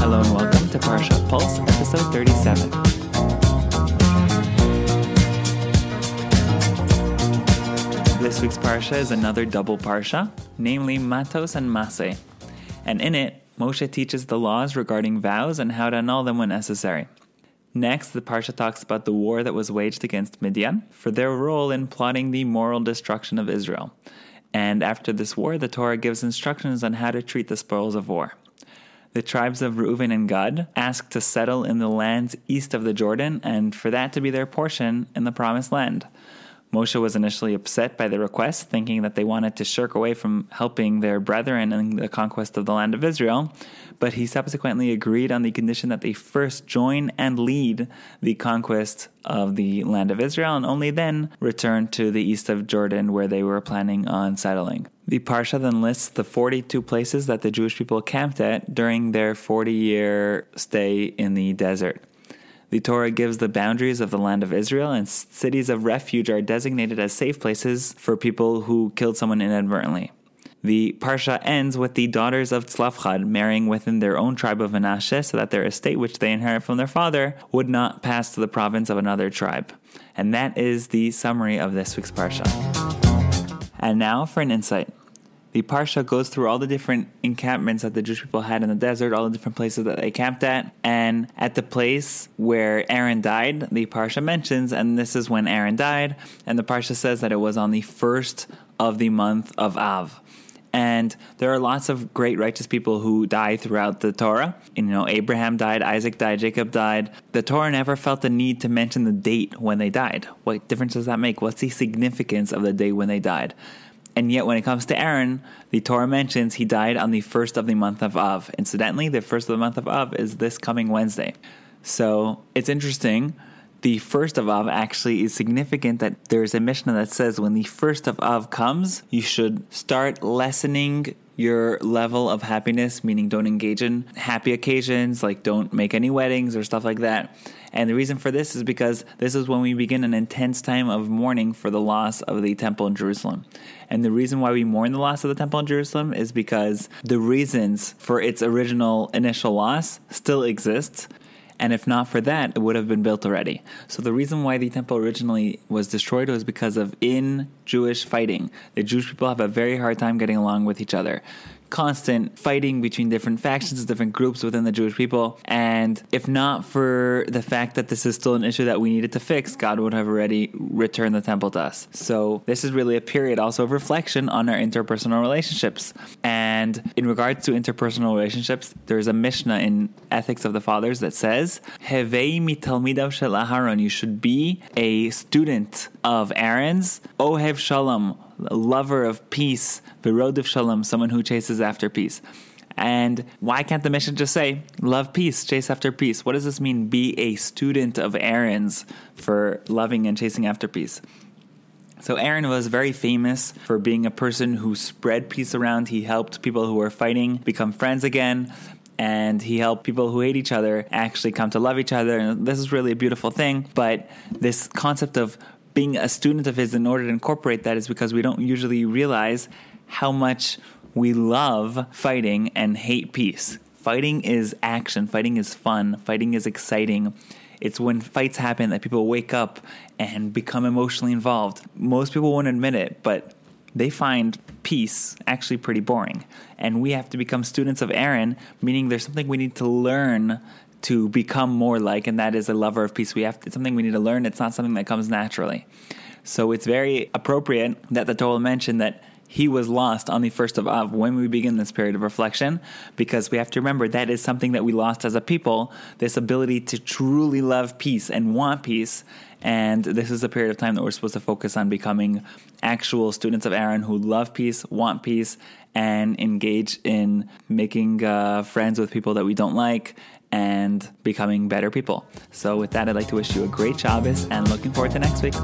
Hello and welcome to Parsha Pulse, episode 37. This week's Parsha is another double Parsha, namely Matos and Maseh. And in it, Moshe teaches the laws regarding vows and how to annul them when necessary. Next, the Parsha talks about the war that was waged against Midian for their role in plotting the moral destruction of Israel. And after this war, the Torah gives instructions on how to treat the spoils of war. The tribes of Reuven and Gad asked to settle in the lands east of the Jordan and for that to be their portion in the promised land. Moshe was initially upset by the request, thinking that they wanted to shirk away from helping their brethren in the conquest of the land of Israel, but he subsequently agreed on the condition that they first join and lead the conquest of the land of Israel and only then return to the east of Jordan where they were planning on settling. The Parsha then lists the 42 places that the Jewish people camped at during their 40 year stay in the desert. The Torah gives the boundaries of the land of Israel, and cities of refuge are designated as safe places for people who killed someone inadvertently. The Parsha ends with the daughters of Tzlafchad marrying within their own tribe of Menashe so that their estate, which they inherit from their father, would not pass to the province of another tribe. And that is the summary of this week's Parsha. And now for an insight. The Parsha goes through all the different encampments that the Jewish people had in the desert, all the different places that they camped at. And at the place where Aaron died, the Parsha mentions, and this is when Aaron died. And the Parsha says that it was on the first of the month of Av. And there are lots of great righteous people who die throughout the Torah. You know, Abraham died, Isaac died, Jacob died. The Torah never felt the need to mention the date when they died. What difference does that make? What's the significance of the day when they died? And yet, when it comes to Aaron, the Torah mentions he died on the first of the month of Av. Incidentally, the first of the month of Av is this coming Wednesday. So it's interesting. The first of Av actually is significant that there's a Mishnah that says when the first of Av comes, you should start lessening your level of happiness, meaning don't engage in happy occasions, like don't make any weddings or stuff like that. And the reason for this is because this is when we begin an intense time of mourning for the loss of the temple in Jerusalem. And the reason why we mourn the loss of the temple in Jerusalem is because the reasons for its original initial loss still exist. And if not for that, it would have been built already. So the reason why the temple originally was destroyed was because of in Jewish fighting. The Jewish people have a very hard time getting along with each other constant fighting between different factions, different groups within the Jewish people. And if not for the fact that this is still an issue that we needed to fix, God would have already returned the temple to us. So this is really a period also of reflection on our interpersonal relationships. And in regards to interpersonal relationships, there's a Mishnah in Ethics of the Fathers that says, Hevei mitalmidav shel Aharon, you should be a student of Aaron's, Ohev Shalom, a lover of peace, v'rodef Shalom, someone who chases after peace. And why can't the Mishnah just say, love peace, chase after peace? What does this mean, be a student of Aaron's for loving and chasing after peace? So Aaron was very famous for being a person who spread peace around. He helped people who were fighting become friends again. And he helped people who hate each other actually come to love each other. And this is really a beautiful thing. But this concept of being a student of his in order to incorporate that is because we don't usually realize how much we love fighting and hate peace. Fighting is action, fighting is fun, fighting is exciting. It's when fights happen that people wake up and become emotionally involved. Most people won't admit it, but they find peace actually pretty boring. And we have to become students of Aaron, meaning there's something we need to learn to become more like, and that is a lover of peace. We have it's something we need to learn. It's not something that comes naturally. So it's very appropriate that the Torah mentioned that he was lost on the first of Av when we begin this period of reflection, because we have to remember that is something that we lost as a people this ability to truly love peace and want peace. And this is a period of time that we're supposed to focus on becoming actual students of Aaron who love peace, want peace, and engage in making uh, friends with people that we don't like and becoming better people. So, with that, I'd like to wish you a great Shabbos and looking forward to next week.